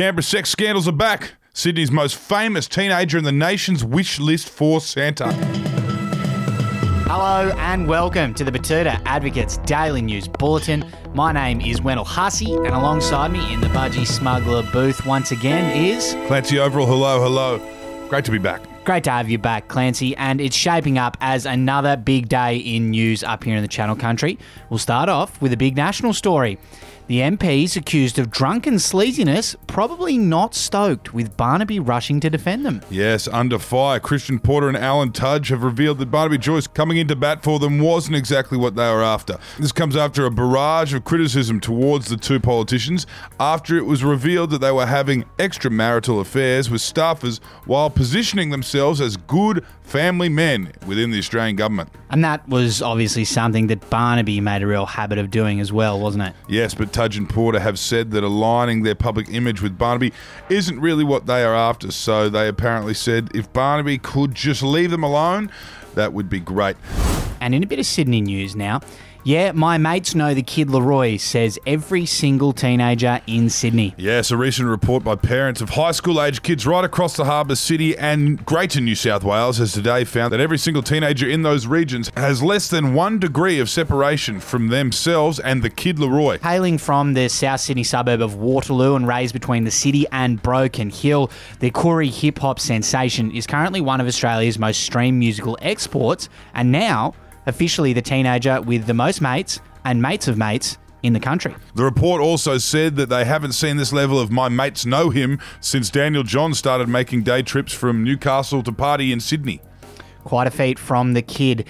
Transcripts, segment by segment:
Canberra sex scandals are back. Sydney's most famous teenager in the nation's wish list for Santa. Hello and welcome to the Betoota Advocates Daily News Bulletin. My name is Wendell Hussey, and alongside me in the Budgy Smuggler booth once again is. Clancy Overell, hello, hello. Great to be back. Great to have you back, Clancy, and it's shaping up as another big day in news up here in the Channel Country. We'll start off with a big national story. The MPs accused of drunken sleaziness, probably not stoked with Barnaby rushing to defend them. Yes, under fire. Christian Porter and Alan Tudge have revealed that Barnaby Joyce coming into bat for them wasn't exactly what they were after. This comes after a barrage of criticism towards the two politicians after it was revealed that they were having extramarital affairs with staffers while positioning themselves as good family men within the Australian government. And that was obviously something that Barnaby made a real habit of doing as well, wasn't it? Yes, but Tudge and Porter have said that aligning their public image with Barnaby isn't really what they are after. So they apparently said if Barnaby could just leave them alone, that would be great. And in a bit of Sydney news now, yeah, my mates know the kid LAROI, says every single teenager in Sydney. Yes, a recent report by parents of high school age kids right across the harbour city and Greater New South Wales has today found that every single teenager in those regions has less than one degree of separation from themselves and the kid LAROI. Hailing from the South Sydney suburb of Waterloo and raised between the city and Broken Hill, the Koori hip hop sensation is currently one of Australia's most streamed musical exports, and now officially the teenager with the most mates and mates of mates in the country. The report also said that they haven't seen this level of my mates know him since Daniel Johns started making day trips from Newcastle to party in Sydney. Quite a feat from the kid.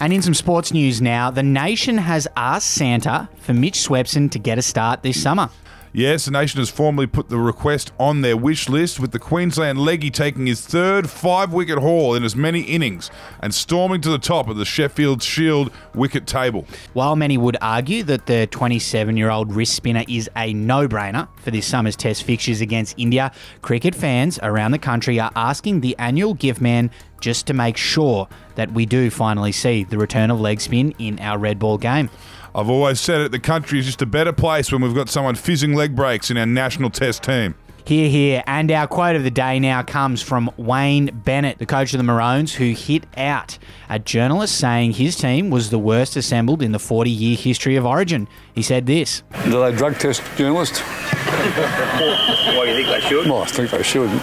And in some sports news now, the nation has asked Santa for Mitch Swepson to get a start this summer. Yes, the nation has formally put the request on their wish list, with the Queensland leggy taking his third five wicket haul in as many innings and storming to the top of the Sheffield Shield wicket table. While many would argue that the 27 year old wrist spinner is a no brainer for this summer's Test fixtures against India, cricket fans around the country are asking the annual gift man just to make sure that we do finally see the return of leg spin in our red ball game. I've always said it, the country is just a better place when we've got someone fizzing leg breaks in our national test team. Hear, hear. And our quote of the day now comes from Wayne Bennett, the coach of the Maroons, who hit out at journalists saying his team was the worst assembled in the 40 year history of Origin. He said this Do they drug test journalists? Why do you think they should? Well, I think they shouldn't.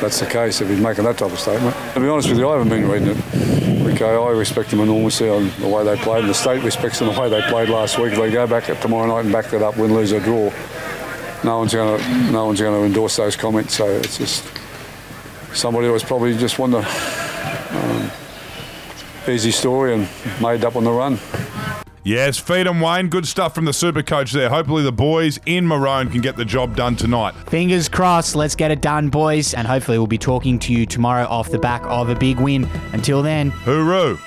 That's the case if he's making that type of statement. To be honest with you, I haven't been reading it. Okay, I respect them enormously on the way they played, and the state respects them the way they played last week. If they go back tomorrow night and back that up, win, lose, or draw, no one's going to no one's going to endorse those comments. So it's just somebody was probably just wanted a um, easy story and made up on the run. Yes, feed 'em, Wayne. Good stuff from the super coach there. Hopefully, the boys in Maroon can get the job done tonight. Fingers crossed, let's get it done, boys. And hopefully, we'll be talking to you tomorrow off the back of a big win. Until then, Hooroo!